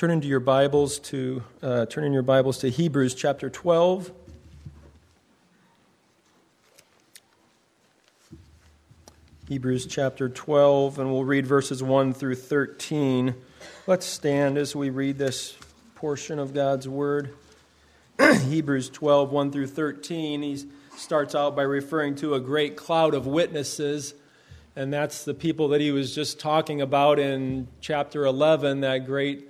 Turn into your Bibles to uh, turn in your Bibles to Hebrews chapter 12. Hebrews chapter 12, and we'll read verses 1 through 13. Let's stand as we read this portion of God's Word. Hebrews 12, 1 through 13. He starts out by referring to a great cloud of witnesses, and that's the people that he was just talking about in chapter 11, that great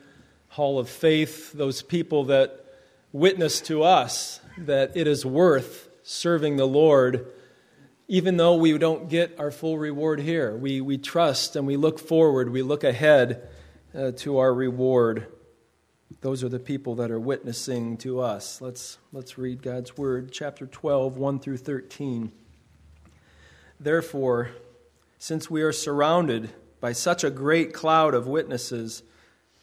hall of faith, those people that witness to us that it is worth serving the Lord, even though we don't get our full reward here. We, we trust and we look forward, we look ahead uh, to our reward. Those are the people that are witnessing to us. Let's, let's read God's Word, chapter 12, 1 through 13. Therefore, since we are surrounded by such a great cloud of witnesses,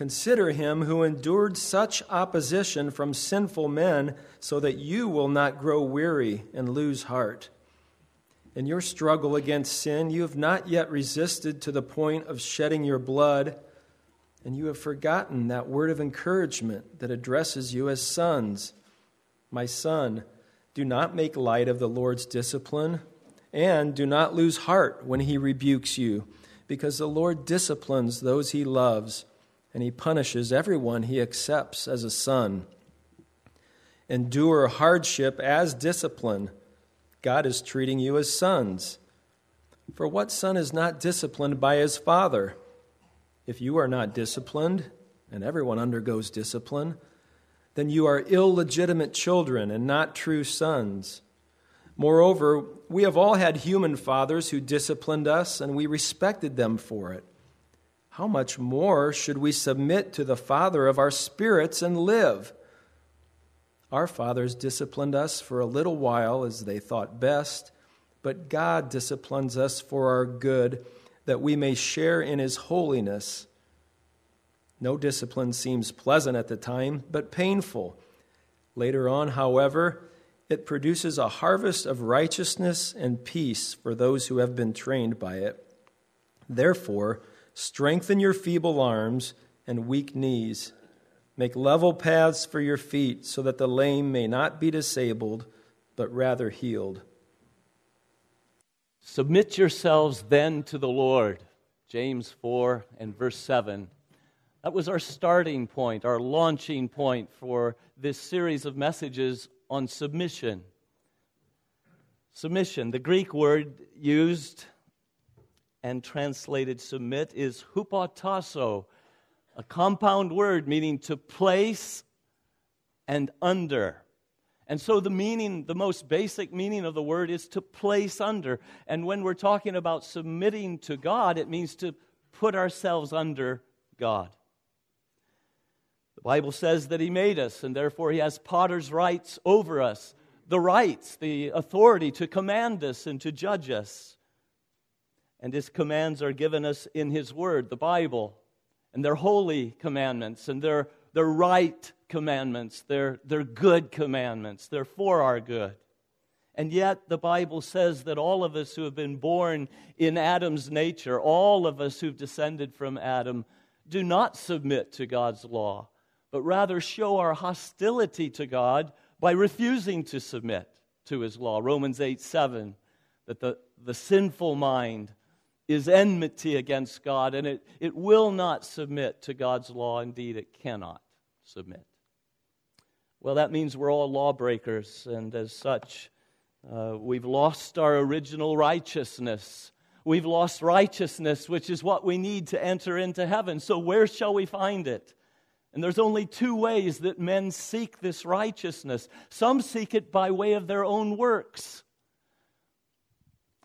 Consider him who endured such opposition from sinful men, so that you will not grow weary and lose heart. In your struggle against sin, you have not yet resisted to the point of shedding your blood, and you have forgotten that word of encouragement that addresses you as sons. My son, do not make light of the Lord's discipline, and do not lose heart when he rebukes you, because the Lord disciplines those he loves and he punishes everyone he accepts as a son. Endure hardship as discipline. God is treating you as sons. For what son is not disciplined by his father? If you are not disciplined, and everyone undergoes discipline, then you are illegitimate children and not true sons. Moreover, we have all had human fathers who disciplined us, and we respected them for it how much more should we submit to the Father of our spirits and live? Our fathers disciplined us for a little while as they thought best, but God disciplines us for our good, that we may share in His holiness. No discipline seems pleasant at the time, but painful. Later on, however, it produces a harvest of righteousness and peace for those who have been trained by it. Therefore, Strengthen your feeble arms and weak knees. Make level paths for your feet so that the lame may not be disabled, but rather healed. Submit yourselves then to the Lord. James 4 and verse 7. That was our starting point, our launching point for this series of messages on submission. Submission, the Greek word used and translated submit is hupotasso, a compound word meaning to place and under. And so the meaning, the most basic meaning of the word is to place under. And when we're talking about submitting to God, it means to put ourselves under God. The Bible says that He made us, and therefore He has potter's rights over us the rights, the authority to command us and to judge us. And his commands are given us in his word, the Bible. And they're holy commandments, and they're, they're right commandments. They're, they're good commandments. They're for our good. And yet, the Bible says that all of us who have been born in Adam's nature, all of us who've descended from Adam, do not submit to God's law, but rather show our hostility to God by refusing to submit to his law. Romans 8 7, that the, the sinful mind is enmity against God, and it, it will not submit to God's law. Indeed, it cannot submit. Well, that means we're all lawbreakers, and as such, uh, we've lost our original righteousness. We've lost righteousness, which is what we need to enter into heaven. So, where shall we find it? And there's only two ways that men seek this righteousness. Some seek it by way of their own works.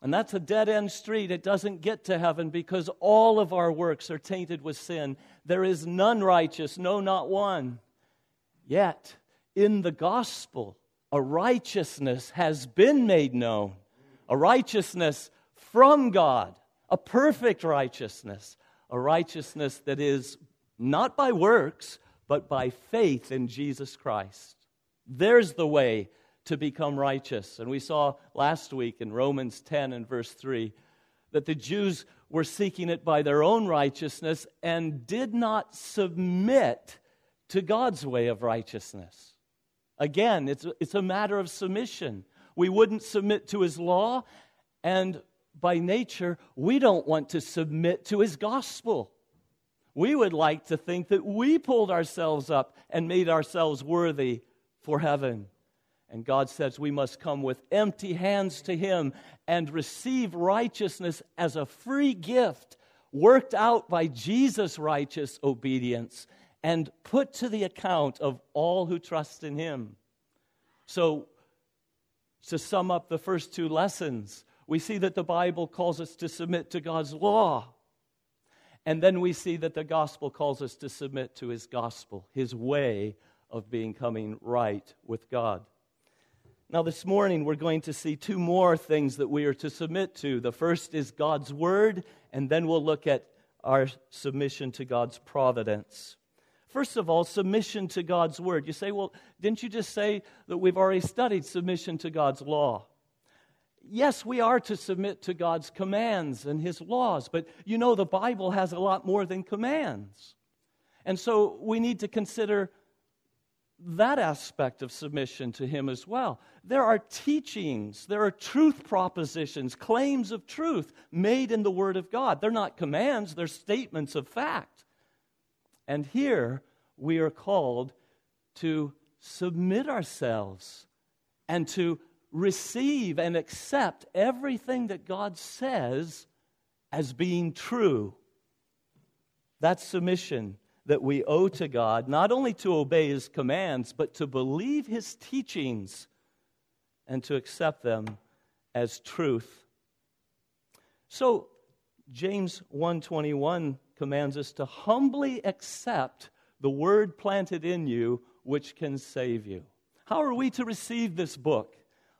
And that's a dead end street. It doesn't get to heaven because all of our works are tainted with sin. There is none righteous, no, not one. Yet, in the gospel, a righteousness has been made known, a righteousness from God, a perfect righteousness, a righteousness that is not by works, but by faith in Jesus Christ. There's the way to become righteous. And we saw last week in Romans 10 and verse 3 that the Jews were seeking it by their own righteousness and did not submit to God's way of righteousness. Again, it's, it's a matter of submission. We wouldn't submit to his law, and by nature, we don't want to submit to his gospel. We would like to think that we pulled ourselves up and made ourselves worthy for heaven. And God says we must come with empty hands to Him and receive righteousness as a free gift worked out by Jesus' righteous obedience and put to the account of all who trust in Him. So, to sum up the first two lessons, we see that the Bible calls us to submit to God's law. And then we see that the gospel calls us to submit to his gospel, his way of becoming right with God. Now, this morning, we're going to see two more things that we are to submit to. The first is God's Word, and then we'll look at our submission to God's providence. First of all, submission to God's Word. You say, well, didn't you just say that we've already studied submission to God's law? Yes, we are to submit to God's commands and His laws, but you know the Bible has a lot more than commands. And so we need to consider that aspect of submission to Him as well. There are teachings, there are truth propositions, claims of truth made in the Word of God. They're not commands, they're statements of fact. And here we are called to submit ourselves and to receive and accept everything that God says as being true. That's submission that we owe to God, not only to obey His commands, but to believe His teachings and to accept them as truth. So, James 1:21 commands us to humbly accept the word planted in you which can save you. How are we to receive this book?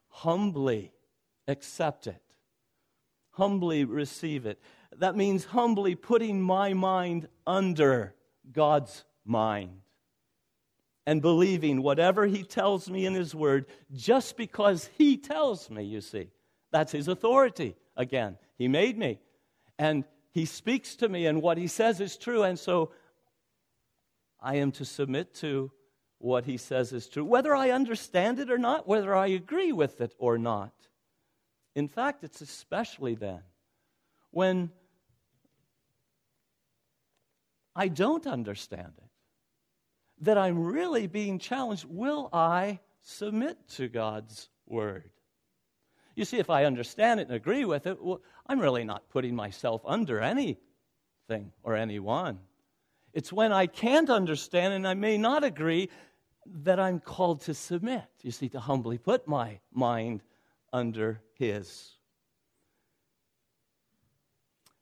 Humbly accept it. Humbly receive it. That means humbly putting my mind under God's mind and believing whatever He tells me in His Word just because He tells me, you see. That's His authority. Again, He made me and He speaks to me, and what He says is true, and so I am to submit to what He says is true, whether I understand it or not, whether I agree with it or not. In fact, it's especially then when I don't understand it, that I'm really being challenged will I submit to God's word? You see, if I understand it and agree with it, well, I'm really not putting myself under anything or anyone. It's when I can't understand and I may not agree that I'm called to submit. You see, to humbly put my mind under His.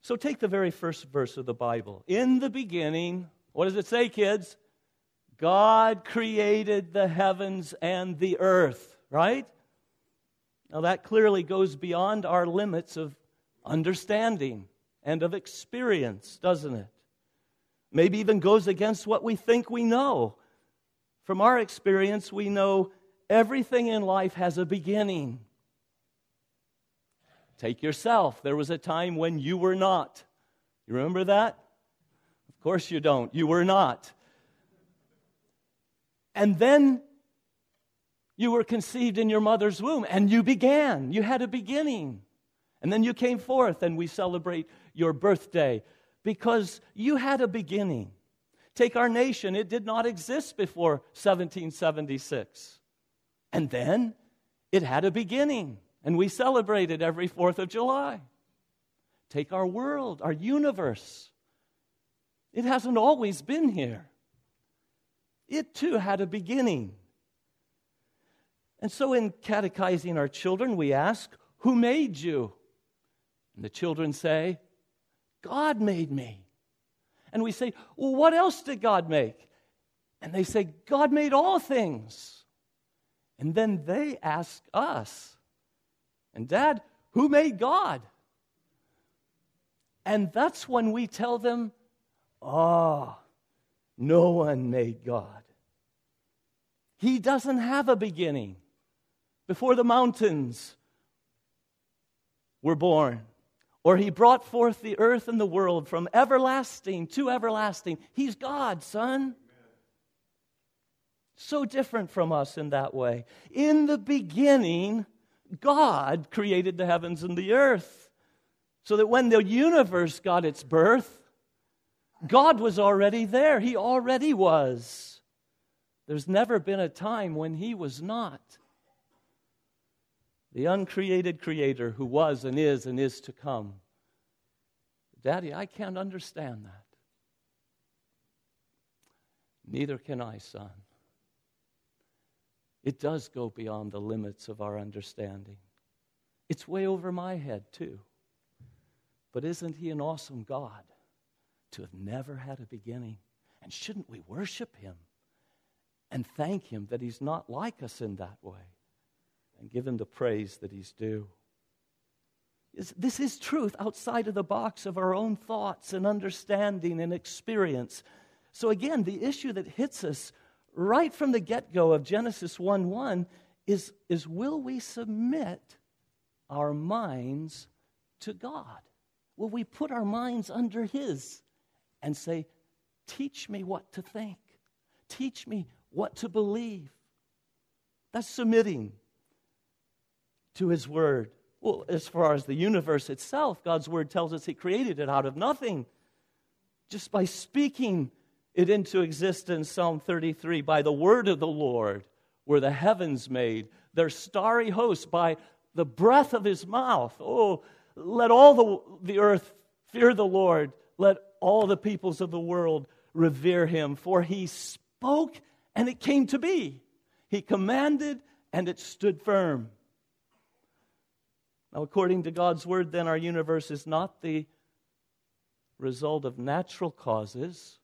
So take the very first verse of the Bible. In the beginning, what does it say, kids? God created the heavens and the earth, right? Now that clearly goes beyond our limits of understanding and of experience, doesn't it? Maybe even goes against what we think we know. From our experience, we know everything in life has a beginning. Take yourself. There was a time when you were not. You remember that? Of course you don't. You were not. And then you were conceived in your mother's womb and you began. You had a beginning. And then you came forth and we celebrate your birthday because you had a beginning. Take our nation, it did not exist before 1776. And then it had a beginning and we celebrate it every 4th of July. Take our world, our universe. It hasn't always been here. It too had a beginning. And so, in catechizing our children, we ask, Who made you? And the children say, God made me. And we say, Well, what else did God make? And they say, God made all things. And then they ask us, and Dad, who made God? And that's when we tell them, oh, no one made God. He doesn't have a beginning. Before the mountains were born, or he brought forth the earth and the world from everlasting to everlasting. He's God, son. So different from us in that way. In the beginning, God created the heavens and the earth. So that when the universe got its birth, God was already there. He already was. There's never been a time when He was not. The uncreated Creator who was and is and is to come. Daddy, I can't understand that. Neither can I, son. It does go beyond the limits of our understanding. It's way over my head, too. But isn't He an awesome God to have never had a beginning? And shouldn't we worship Him and thank Him that He's not like us in that way and give Him the praise that He's due? This is truth outside of the box of our own thoughts and understanding and experience. So, again, the issue that hits us right from the get go of Genesis 1 1 is, is will we submit our minds to God? Will we put our minds under His and say, Teach me what to think, teach me what to believe? That's submitting to His Word. Well, as far as the universe itself, God's Word tells us He created it out of nothing just by speaking it into existence, Psalm 33, by the word of the Lord were the heavens made, their starry host by the breath of his mouth. Oh, let all the, the earth fear the Lord. Let all the peoples of the world revere him. For he spoke and it came to be. He commanded and it stood firm. Now, according to God's word, then, our universe is not the result of natural causes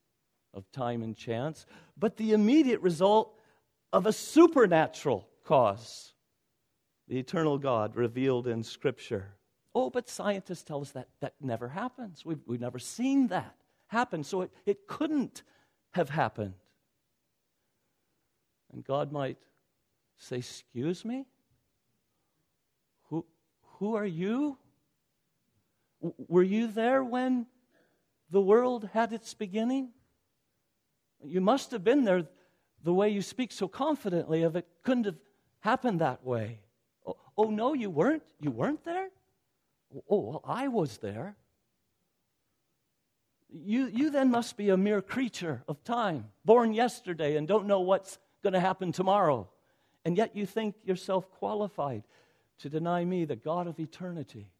of time and chance, but the immediate result of a supernatural cause, the eternal God revealed in Scripture. Oh, but scientists tell us that that never happens. We've, we've never seen that happen, so it, it couldn't have happened. And God might say, Excuse me? Who, who are you? were you there when the world had its beginning? You must have been there the way you speak so confidently of it couldn't have happened that way. Oh, oh no, you weren't? You weren't there? Oh, oh, well, I was there. You, you then must be a mere creature of time, born yesterday and don't know what's going to happen tomorrow. And yet you think yourself qualified to deny me, the God of eternity,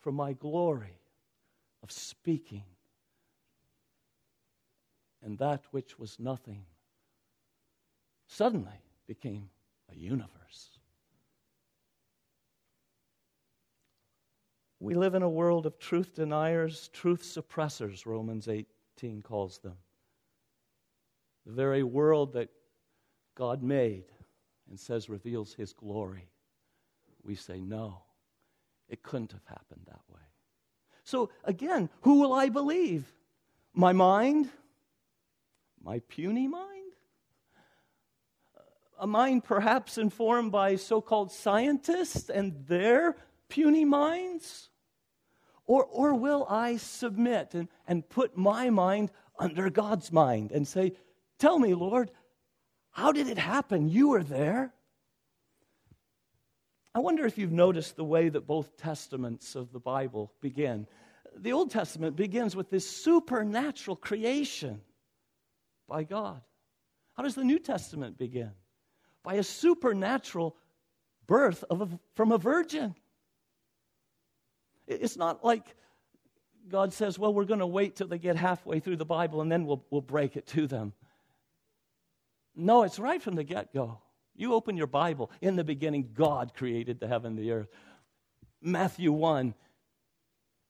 for my glory of speaking and that which was nothing suddenly became a universe. We live in a world of truth deniers, truth suppressors, Romans 18 calls them. The very world that God made and says reveals his glory. We say, no, it couldn't have happened that way. So again, who will I believe? My mind? My puny mind? A mind perhaps informed by so called scientists and their puny minds? Or, or will I submit and, and put my mind under God's mind and say, Tell me, Lord, how did it happen? You were there. I wonder if you've noticed the way that both testaments of the Bible begin. The Old Testament begins with this supernatural creation by God. How does the New Testament begin? By a supernatural birth of a, from a virgin. It's not like God says, well, we're going to wait till they get halfway through the Bible and then we'll, we'll break it to them. No, it's right from the get go. You open your Bible. In the beginning, God created the heaven and the earth. Matthew 1,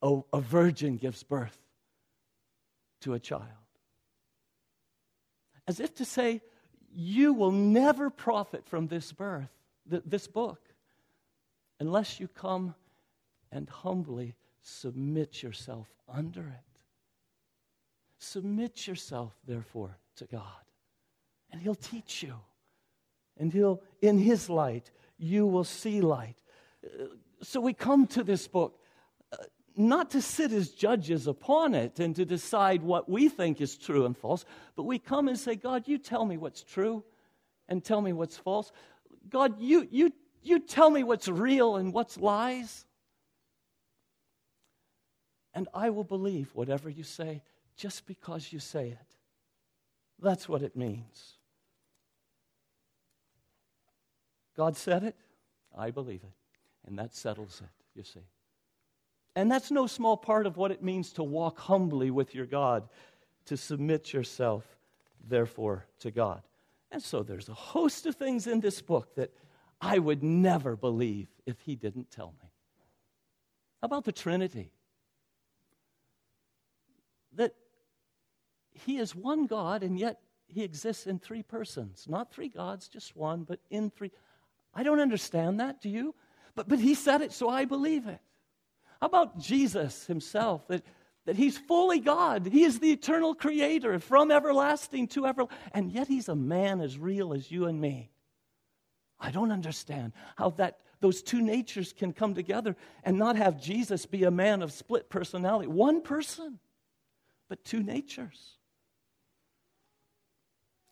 a, a virgin gives birth to a child as if to say, You will never profit from this birth. th- this book unless you come and humbly submit yourself under it. Submit yourself, therefore, to God, and He'll teach you. And He'll, in His light, you will see light. So we come to this book uh, not to sit as judges upon it and to decide what we think is true and false, but we come and say, God, you tell me what's true and tell me what's false. God, you, you, you tell me what's real and what's lies. And I will believe whatever you say just because you say it. That's what it means. God said it, I believe it. And that settles it, you see. And that's no small part of what it means to walk humbly with your God, to submit yourself, therefore, to God. And so there's a host of things in this book that I would never believe if he didn't tell me. About the Trinity. That he is one God, and yet he exists in three persons. Not three gods, just one, but in three. I don't understand that, do you? But, but he said it, so I believe it. How about Jesus himself? That, that he's fully God. He is the eternal creator from everlasting to everlasting. And yet he's a man as real as you and me. I don't understand how that those two natures can come together and not have Jesus be a man of split personality. One person, but two natures.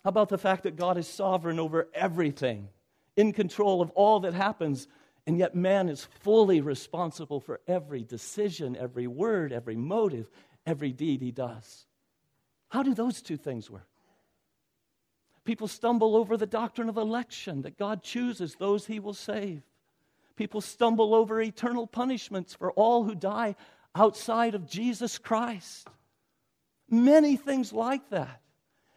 How about the fact that God is sovereign over everything, in control of all that happens, and yet man is fully responsible for every decision, every word, every motive, every deed he does? How do those two things work? People stumble over the doctrine of election, that God chooses those he will save. People stumble over eternal punishments for all who die outside of Jesus Christ. Many things like that.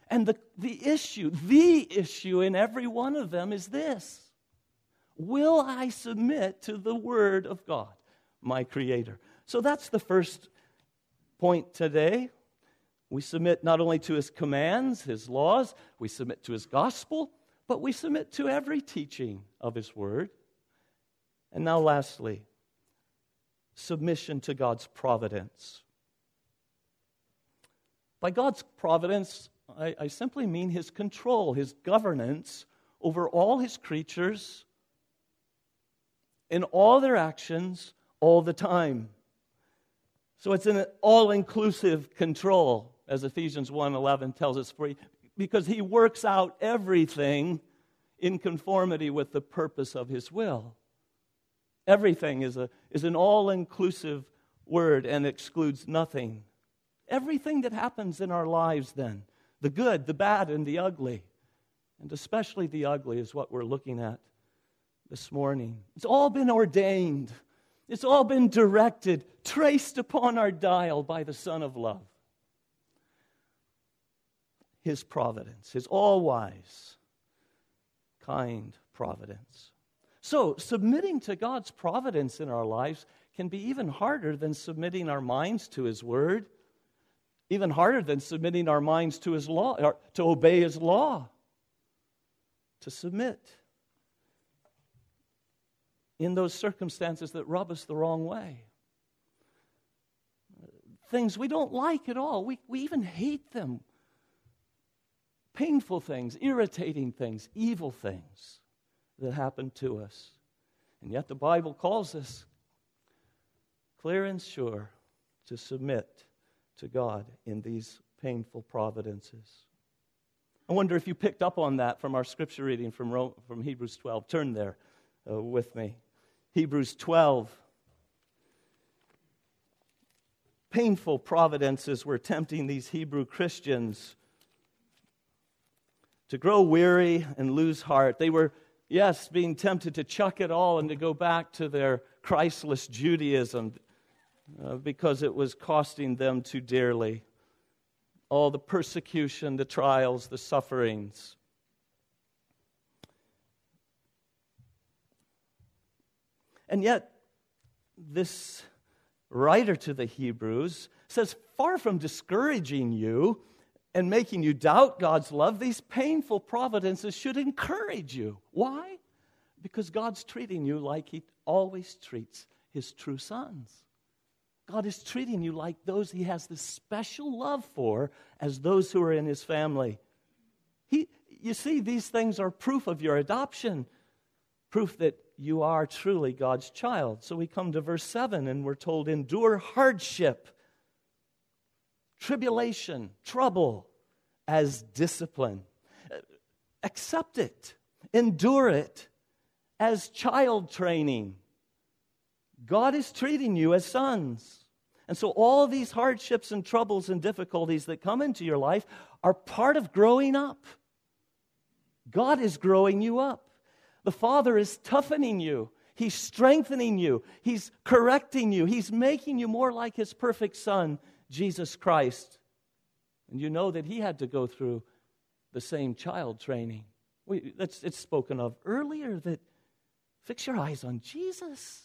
And the, the issue, the issue in every one of them is this Will I submit to the Word of God, my Creator? So that's the first point today. We submit not only to His commands, His laws, we submit to His gospel, but we submit to every teaching of His Word. And now, lastly, submission to God's providence. By God's providence, I, I simply mean his control, his governance over all his creatures in all their actions all the time. So it's an all-inclusive control, as Ephesians 1:11 tells us, for because he works out everything in conformity with the purpose of his will. Everything is, a, is an all-inclusive word and excludes nothing. Everything that happens in our lives, then, the good, the bad, and the ugly. And especially the ugly is what we're looking at this morning. It's all been ordained, it's all been directed, traced upon our dial by the Son of Love. His providence, His all wise, kind providence. So, submitting to God's providence in our lives can be even harder than submitting our minds to His Word even harder than submitting our minds to his law, or to obey his law, to submit in those circumstances that rub us the wrong way. Things we don't like at all, we, we even hate them. Painful things, irritating things, evil things that happen to us. And yet the Bible calls us clear and sure to submit to God in these painful providences. I wonder if you picked up on that from our scripture reading from, Rome, from Hebrews 12. Turn there uh, with me. Hebrews 12. Painful providences were tempting these Hebrew Christians to grow weary and lose heart. They were, yes, being tempted to chuck it all and to go back to their Christless Judaism, uh, because it was costing them too dearly. All the persecution, the trials, the sufferings. And yet, this writer to the Hebrews says, far from discouraging you and making you doubt God's love, these painful providences should encourage you. Why? Because God's treating you like He always treats His true sons. God is treating you like those He has this special love for as those who are in His family. He, you see, these things are proof of your adoption, proof that you are truly God's child. So we come to verse 7 and we're told, endure hardship, tribulation, trouble as discipline. Accept it, endure it as child training. God is treating you as sons. And so, all these hardships and troubles and difficulties that come into your life are part of growing up. God is growing you up. The Father is toughening you, He's strengthening you, He's correcting you, He's making you more like His perfect Son, Jesus Christ. And you know that He had to go through the same child training. We, it's spoken of earlier that fix your eyes on Jesus.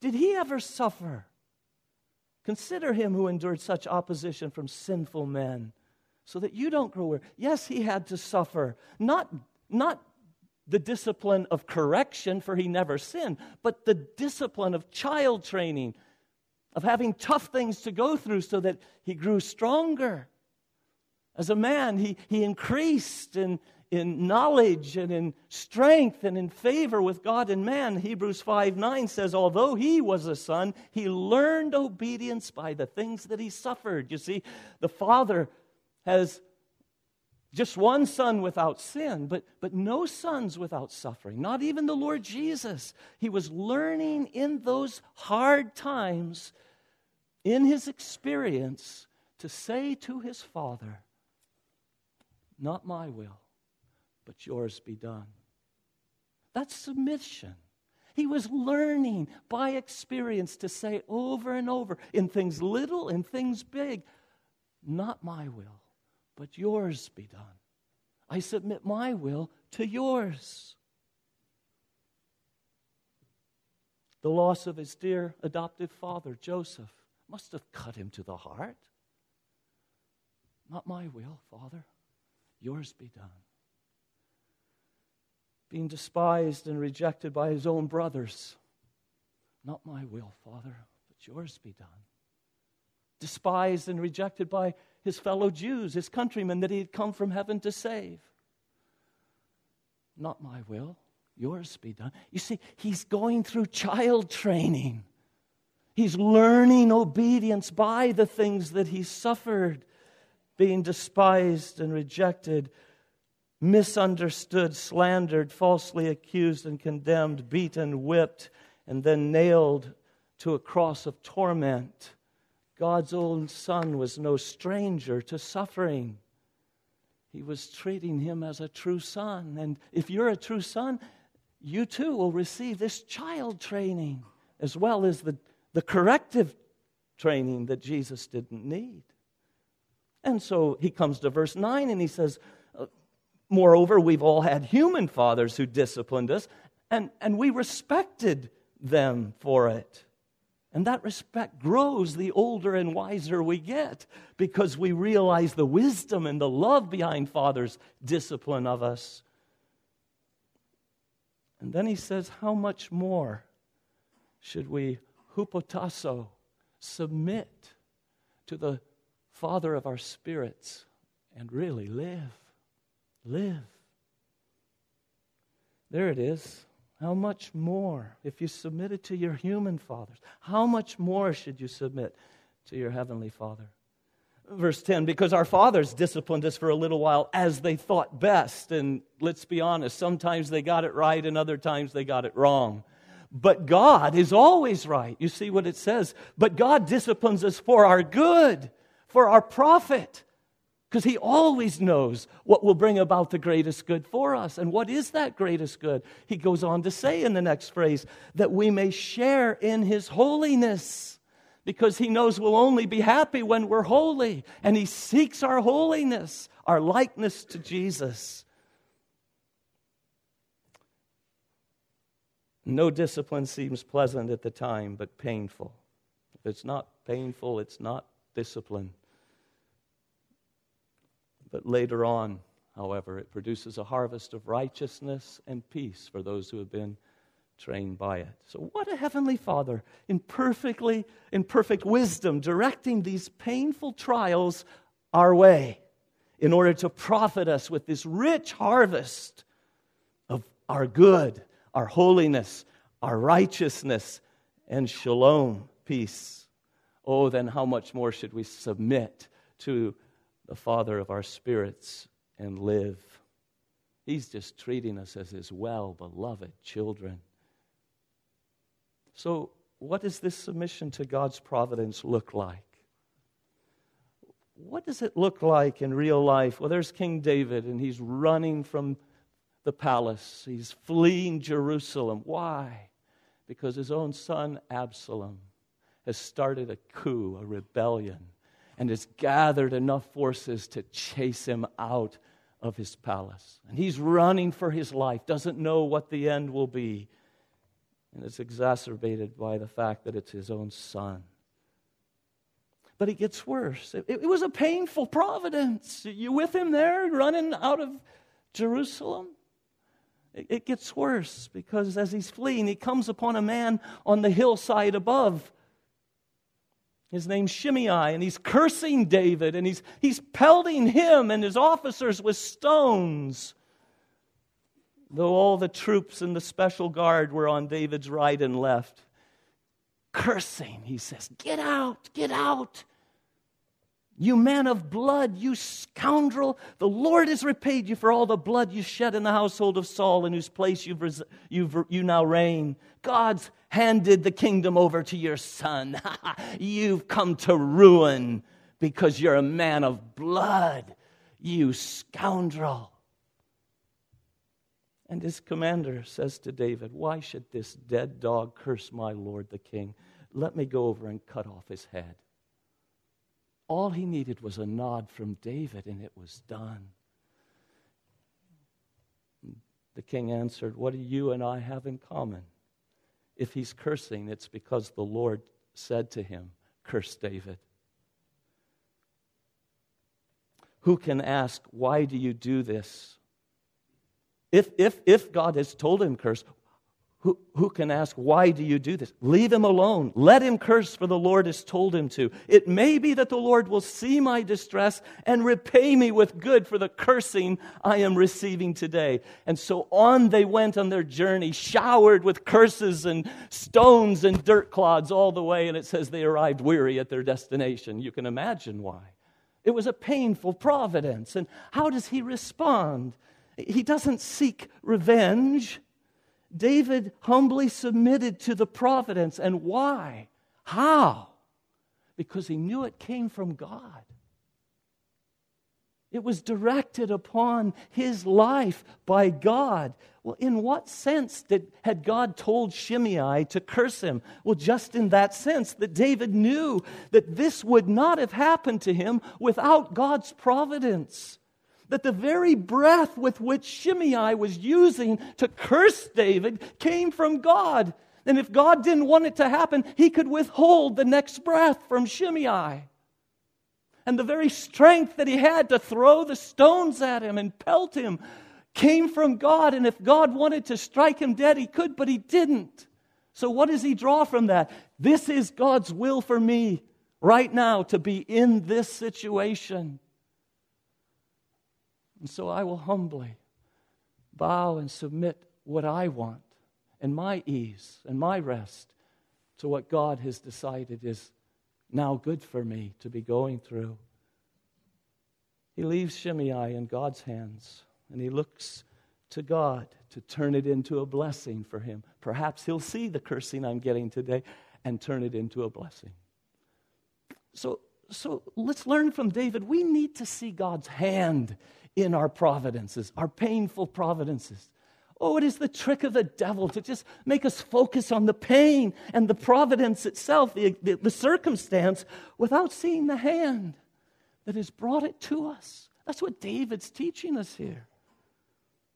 Did He ever suffer? Consider Him who endured such opposition from sinful men so that you don't grow weary. Yes, he had to suffer, not, not the discipline of correction, for he never sinned, but the discipline of child training, of having tough things to go through so that he grew stronger. As a man, he, he increased in, in knowledge and in strength and in favor with God and man. Hebrews 5 9 says, Although he was a son, he learned obedience by the things that he suffered. You see, the father has just one son without sin, but, but no sons without suffering, not even the Lord Jesus. He was learning in those hard times, in his experience, to say to his Father, Not my will, but yours be done. That's submission. He was learning by experience to say over and over, in things little, in things big, Not my will, but yours be done. I submit my will to yours. The loss of his dear adoptive father, Joseph, must have cut him to the heart. Not my will, Father, yours be done. Being despised and rejected by his own brothers. Not my will, Father, but yours be done. Despised and rejected by his fellow Jews, his countrymen that he had come from heaven to save. Not my will, yours be done. You see, he's going through child training. He's learning obedience by the things that he suffered, being despised and rejected, misunderstood, slandered, falsely accused and condemned, beaten, whipped, and then nailed to a cross of torment. God's own son was no stranger to suffering. He was treating him as a true son. And if you're a true son, you too will receive this child training as well as the, the corrective training that Jesus didn't need. And so he comes to verse 9 and he says, uh, Moreover, we've all had human fathers who disciplined us, and, and we respected them for it. And that respect grows the older and wiser we get because we realize the wisdom and the love behind Father's discipline of us. And then he says, How much more should we, hupotasso, submit to the Father of our spirits and really live? Live. There it is. How much more, if you submitted to your human fathers, how much more should you submit to your heavenly Father? Verse 10 because our fathers disciplined us for a little while as they thought best. And let's be honest, sometimes they got it right and other times they got it wrong. But God is always right. You see what it says? But God disciplines us for our good, for our profit because He always knows what will bring about the greatest good for us. And what is that greatest good? He goes on to say in the next phrase that we may share in His holiness because He knows we'll only be happy when we're holy. And He seeks our holiness, our likeness to Jesus. No discipline seems pleasant at the time, but painful. If it's not painful, it's not discipline. But later on, however, it produces a harvest of righteousness and peace for those who have been trained by it. So, what a heavenly Father in perfectly in perfect wisdom directing these painful trials our way in order to profit us with this rich harvest of our good, our holiness, our righteousness, and shalom, peace. Oh, then how much more should we submit to the Father of our spirits and live? He's just treating us as his well beloved children. So, what does this submission to God's providence look like? What does it look like in real life? Well, there's King David, and he's running from the palace. He's fleeing Jerusalem. Why? Because his own son, Absalom, has started a coup, a rebellion, and has gathered enough forces to chase him out of his palace. And he's running for his life, doesn't know what the end will be. And it's exacerbated by the fact that it's his own son. But it gets worse. It, it was a painful providence. You with him there, running out of Jerusalem? It, it gets worse because as he's fleeing, he comes upon a man on the hillside above. His name's Shimei, and he's cursing David, and he's, he's pelting him and his officers with stones. Though all the troops and the special guard were on David's right and left, cursing, he says, Get out, get out. You man of blood, you scoundrel, the Lord has repaid you for all the blood you shed in the household of Saul, in whose place you've, you've you now reign. God's handed the kingdom over to your son. you've come to ruin because you're a man of blood, you scoundrel. And his commander says to David, Why should this dead dog curse my lord the king? Let me go over and cut off his head. All he needed was a nod from David, and it was done. The king answered, What do you and I have in common? If he's cursing, it's because the Lord said to him, Curse David. Who can ask, Why do you do this? If, if, if God has told him curse, who, who can ask, Why do you do this? Leave him alone. Let him curse, for the Lord has told him to. It may be that the Lord will see my distress and repay me with good for the cursing I am receiving today. And so on they went on their journey, showered with curses and stones and dirt clods all the way. And it says they arrived weary at their destination. You can imagine why. It was a painful providence. And how does he respond? He doesn't seek revenge. David humbly submitted to the providence. And why? How? Because he knew it came from God. It was directed upon his life by God. Well, in what sense did, had God told Shimei to curse him? Well, just in that sense that David knew that this would not have happened to him without God's providence that the very breath with which Shimei was using to curse David came from God. And if God didn't want it to happen, he could withhold the next breath from Shimei. And the very strength that he had to throw the stones at him and pelt him came from God. And if God wanted to strike him dead, he could, but he didn't. So, what does he draw from that? This is God's will for me right now to be in this situation. And so I will humbly bow and submit what I want and my ease and my rest to what God has decided is now good for me to be going through. He leaves Shimei in God's hands and he looks to God to turn it into a blessing for him. Perhaps he'll see the cursing I'm getting today and turn it into a blessing. So, so let's learn from David. We need to see God's hand in our providences, our painful providences. Oh, it is the trick of the devil to just make us focus on the pain and the providence itself, the, the, the, circumstance, without seeing the hand that has brought it to us. That's what David's teaching us here.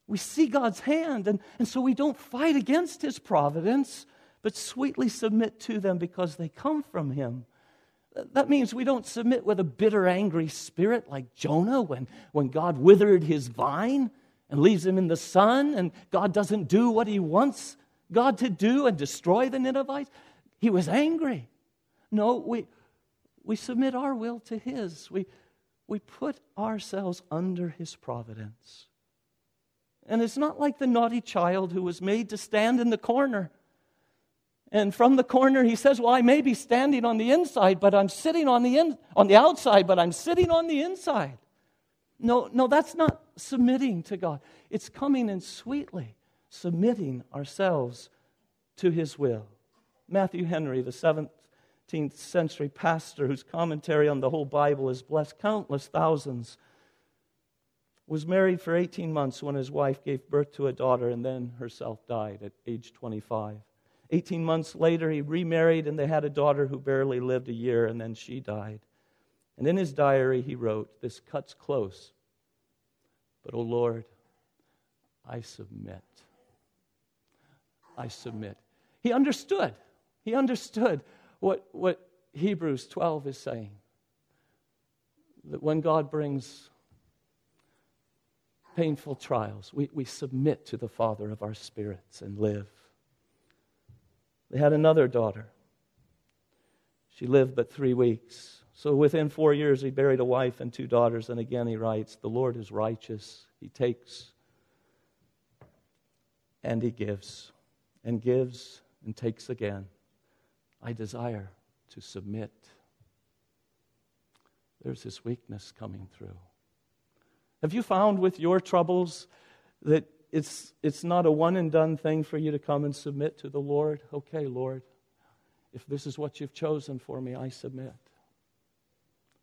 We see God's hand, and, and so we don't fight against his providence, but sweetly submit to them because they come from him. That means we don't submit with a bitter, angry spirit like Jonah when, when God withered his vine and leaves him in the sun and God doesn't do what he wants God to do and destroy the Ninevites. He was angry. No, we, we submit our will to his. We, we put ourselves under his providence. And it's not like the naughty child who was made to stand in the corner and from the corner, he says, Well, I may be standing on the inside, but I'm sitting on the, in, on the outside, but I'm sitting on the inside. No, no, that's not submitting to God. It's coming in sweetly, submitting ourselves to his will. Matthew Henry, the 17th century pastor whose commentary on the whole Bible has blessed countless thousands, was married for 18 months when his wife gave birth to a daughter and then herself died at age 25. 18 months later, he remarried and they had a daughter who barely lived a year and then she died. And in his diary, he wrote, This cuts close, but oh Lord, I submit. I submit. He understood. He understood what, what Hebrews 12 is saying. That when God brings painful trials, we, we submit to the Father of our spirits and live. They had another daughter. She lived but three weeks. So within four years, he buried a wife and two daughters. And again, he writes, The Lord is righteous. He takes and he gives, and gives and takes again. I desire to submit. There's this weakness coming through. Have you found with your troubles that it's, it's not a one and done thing for you to come and submit to the Lord. Okay, Lord, if this is what you've chosen for me, I submit.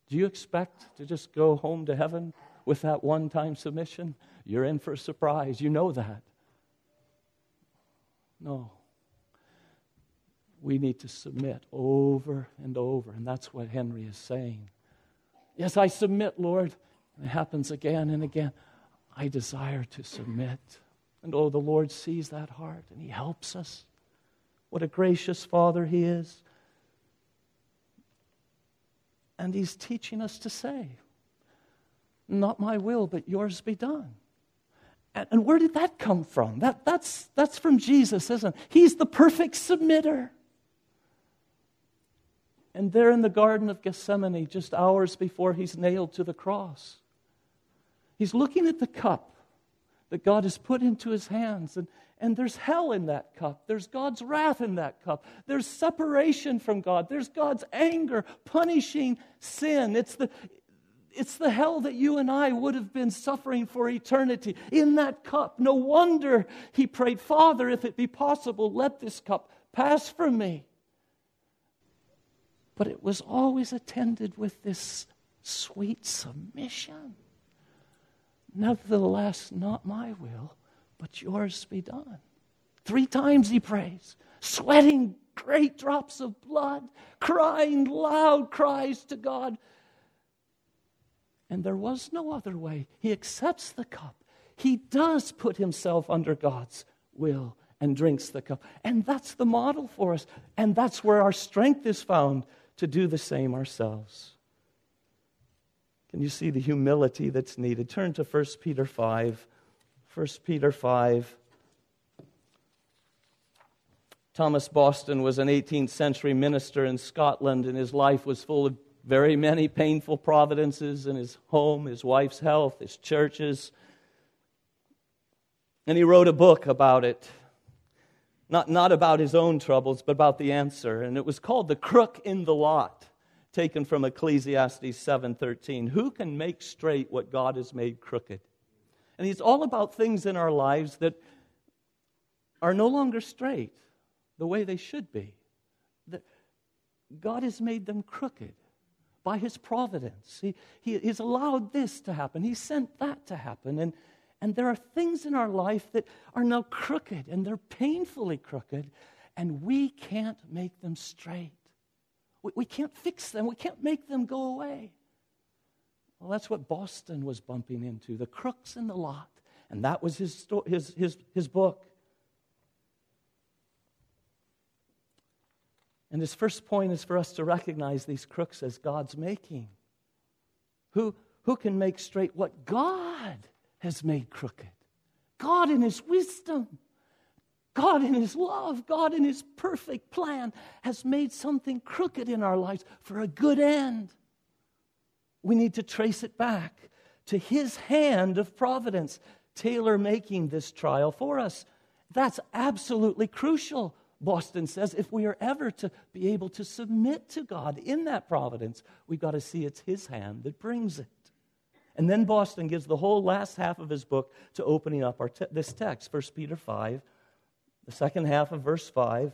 Do you expect to just go home to heaven with that one time submission? You're in for a surprise. You know that. No. We need to submit over and over. And that's what Henry is saying. Yes, I submit, Lord. It happens again and again. I desire to submit. And oh, the Lord sees that heart and He helps us. What a gracious Father He is. And He's teaching us to say, Not my will, but yours be done. And, where did that come from? That, that's, that's from Jesus, isn't it? He's the perfect submitter. And there in the Garden of Gethsemane, just hours before he's nailed to the cross, He's looking at the cup that God has put into his hands. And, and there's hell in that cup. There's God's wrath in that cup. There's separation from God. There's God's anger punishing sin. It's the, it's the hell that you and I would have been suffering for eternity in that cup. No wonder he prayed, Father, if it be possible, let this cup pass from me. But it was always attended with this sweet submission. Nevertheless, not my will, but yours be done. Three times he prays, sweating great drops of blood, crying loud cries to God. And there was no other way. He accepts the cup. He does put himself under God's will and drinks the cup. And that's the model for us. And that's where our strength is found to do the same ourselves. Can you see the humility that's needed? Turn to 1 Peter 5. 1 Peter 5. Thomas Boston was an 18th century minister in Scotland, and his life was full of very many painful providences in his home, his wife's health, his churches. And he wrote a book about it. Not, not about his own troubles, but about the answer. And it was called The Crook in the Lot taken from Ecclesiastes 7:13. Who can make straight what God has made crooked? And it's all about things in our lives that are no longer straight the way they should be. That God has made them crooked by his providence. He, he, he's allowed this to happen. He sent that to happen. And, and there are things in our life that are now crooked and they're painfully crooked, and we can't make them straight. We, we can't fix them, we can't make them go away. Well, that's what Boston was bumping into the crooks in the lot. And that was his, sto- his, his, his book. And his first point is for us to recognize these crooks as God's making. Who, who can make straight what God has made crooked? God in his wisdom. God, in His love, God, in His perfect plan, has made something crooked in our lives for a good end. We need to trace it back to His hand of providence, tailor making this trial for us. That's absolutely crucial, Boston says. If we are ever to be able to submit to God in that providence, we've got to see it's His hand that brings it. And then Boston gives the whole last half of his book to opening up te- this text, 1 Peter 5, the second half of verse 5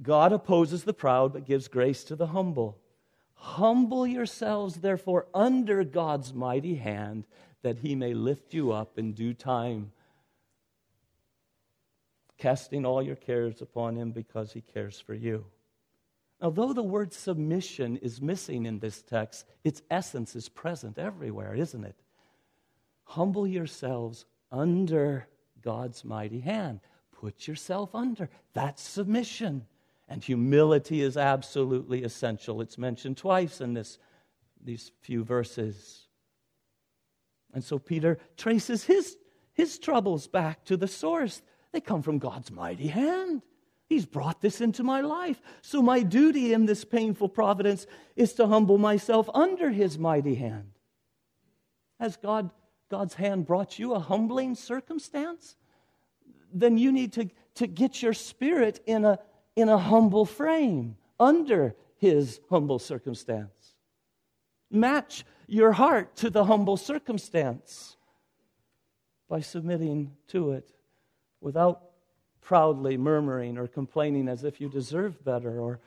God opposes the proud, but gives grace to the humble. Humble yourselves, therefore, under God's mighty hand, that he may lift you up in due time. Casting all your cares upon him because he cares for you. Now, though the word submission is missing in this text, its essence is present everywhere, isn't it? Humble yourselves under God's mighty hand. Put yourself under. That's submission. And humility is absolutely essential. It's mentioned twice in this, these few verses. And so Peter traces his, his troubles back to the source. They come from God's mighty hand. He's brought this into my life. So my duty in this painful providence is to humble myself under his mighty hand. Has God, God's hand brought you a humbling circumstance? Then you need to, to get your spirit in a, in a humble frame under his humble circumstance. Match your heart to the humble circumstance by submitting to it without proudly murmuring or complaining as if you deserve better or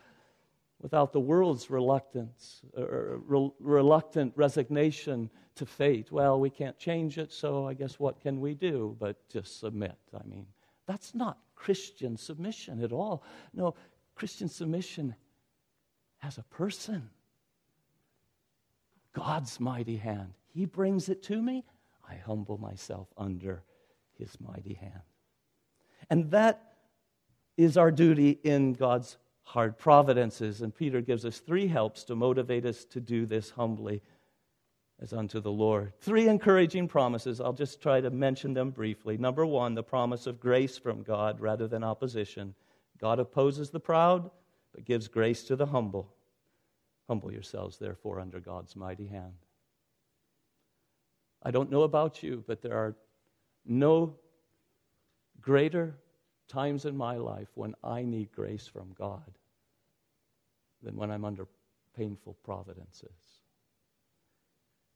without the world's reluctance or re- reluctant resignation to fate. Well, we can't change it, so I guess what can we do but just submit? I mean, that's not Christian submission at all. No, Christian submission has a person. God's mighty hand. He brings it to me. I humble myself under his mighty hand. And that is our duty in God's hard providences. And Peter gives us three helps to motivate us to do this humbly as unto the Lord. Three encouraging promises. I'll just try to mention them briefly. Number one, the promise of grace from God rather than opposition. God opposes the proud, but gives grace to the humble. Humble yourselves, therefore, under God's mighty hand. I don't know about you, but there are no greater times in my life when I need grace from God than when I'm under painful providences.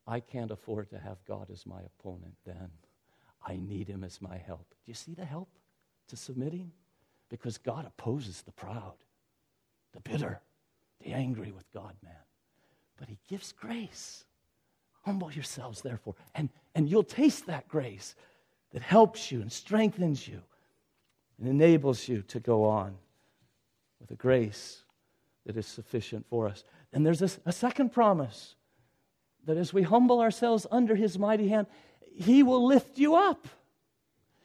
I can't afford to have God as my opponent then. I need him as my help. Do you see the help to submitting? Because God opposes the proud, the bitter, the angry with God, man. But he gives grace. Humble yourselves, therefore, and, and you'll taste that grace that helps you and strengthens you and enables you to go on with a grace that is sufficient for us. And there's a, a second promise that as we humble ourselves under his mighty hand, he will lift you up.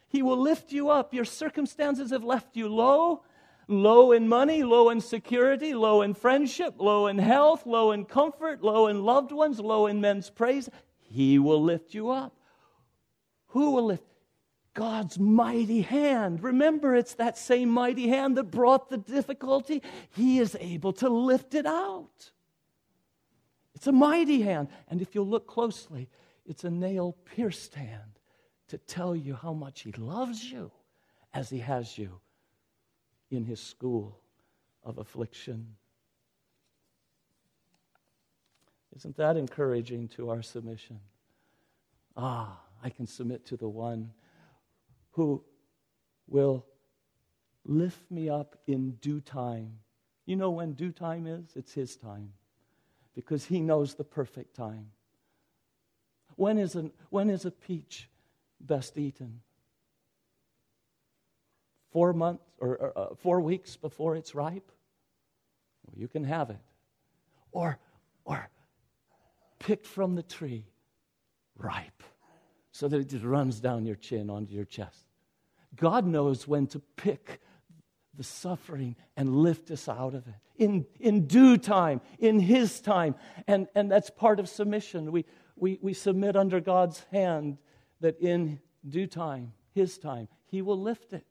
He will lift you up. Your circumstances have left you low, low in money, low in security, low in friendship, low in health, low in comfort, low in loved ones, low in men's praise. He will lift you up. Who will lift? God's mighty hand. Remember, it's that same mighty hand that brought the difficulty. He is able to lift it out. It's a mighty hand. And if you'll look closely, it's a nail pierced hand to tell you how much He loves you as He has you in His school of affliction. Isn't that encouraging to our submission? Ah, I can submit to the one who will lift me up in due time. You know when due time is? It's His time because He knows the perfect time. When is, a when is a peach best eaten? Four months or, or uh, four weeks before it's ripe? Well, you can have it. Or, or picked from the tree, ripe, so that it just runs down your chin onto your chest. God knows when to pick the suffering and lift us out of it in, in due time, in His time. And, and that's part of submission. We, we, we submit under God's hand that in due time, His time, He will lift it.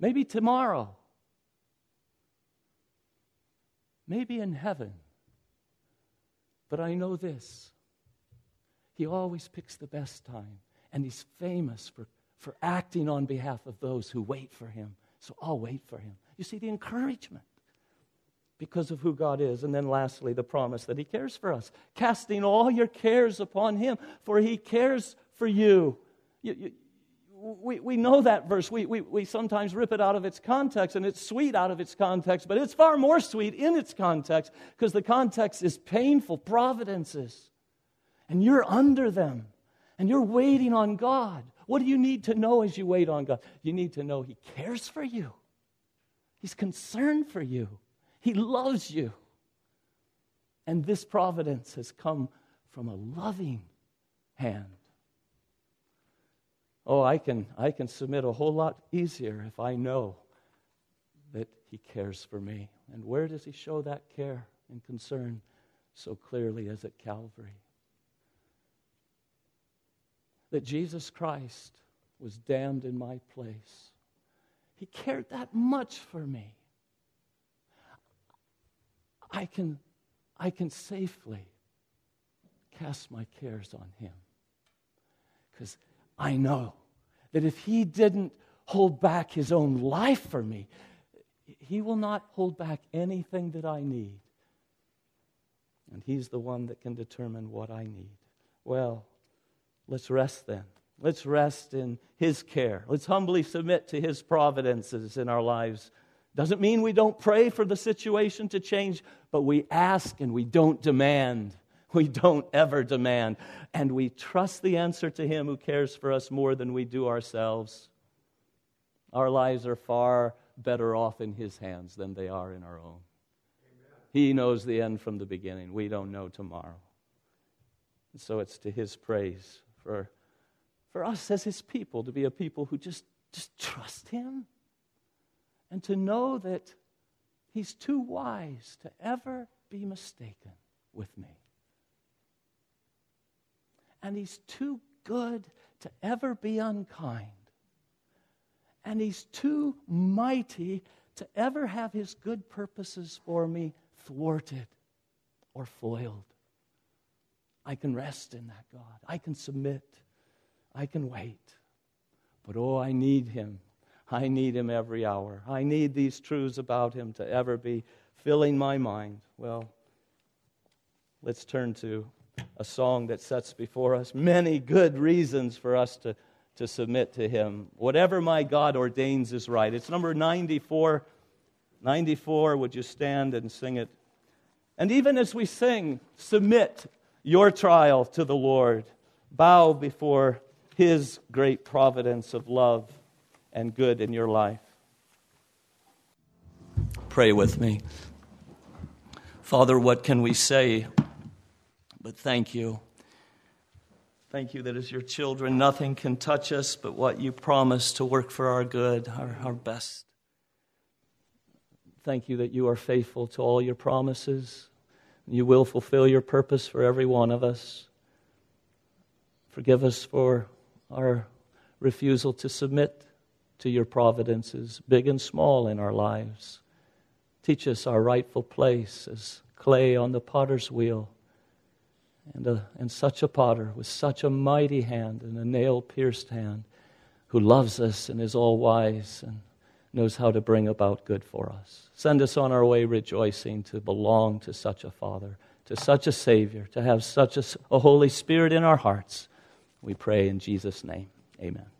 Maybe tomorrow. Maybe in heaven. But I know this He always picks the best time, and He's famous for, for acting on behalf of those who wait for Him. So I'll wait for Him. You see the encouragement because of who God is. And then lastly, the promise that He cares for us, casting all your cares upon Him, for He cares for you. you, you we, we know that verse. We, we, we sometimes rip it out of its context, and it's sweet out of its context, but it's far more sweet in its context because the context is painful providences. And you're under them, and you're waiting on God. What do you need to know as you wait on God? You need to know He cares for you, He's concerned for you, He loves you. And this providence has come from a loving hand. Oh, I can, I can submit a whole lot easier if I know that He cares for me. And where does He show that care and concern so clearly as at Calvary? That Jesus Christ was damned in my place. He cared that much for me. I can, I can safely cast my cares on Him. Because I know that if He didn't hold back His own life for me, He will not hold back anything that I need. And He's the one that can determine what I need. Well, let's rest then. Let's rest in His care. Let's humbly submit to His providences in our lives. Doesn't mean we don't pray for the situation to change, but we ask and we don't demand. We don't ever demand. And we trust the answer to Him who cares for us more than we do ourselves. Our lives are far better off in His hands than they are in our own. Amen. He knows the end from the beginning. We don't know tomorrow. And so it's to His praise for, for us as His people to be a people who just, just trust Him and to know that He's too wise to ever be mistaken with me and he's too good to ever be unkind. And he's too mighty to ever have his good purposes for me thwarted or foiled. I can rest in that God. I can submit. I can wait. But oh, I need him. I need him every hour. I need these truths about him to ever be filling my mind. Well, let's turn to a song that sets before us many good reasons for us to, to submit to Him. Whatever my God ordains is right. It's number 94. 94, would you stand and sing it? And even as we sing, submit your trial to the Lord. Bow before His great providence of love and good in your life. Pray with me. Father, what can we say but thank you. Thank you that as your children, nothing can touch us but what you promise to work for our good, our, our best. Thank you that you are faithful to all your promises. You will fulfill your purpose for every one of us. Forgive us for our refusal to submit to your providences, big and small, in our lives. Teach us our rightful place as clay on the potter's wheel and, a, and such a potter with such a mighty hand and a nail pierced hand who loves us and is all wise and knows how to bring about good for us. Send us on our way rejoicing to belong to such a Father, to such a Savior, to have such a, a Holy Spirit in our hearts. We pray in Jesus' name. Amen.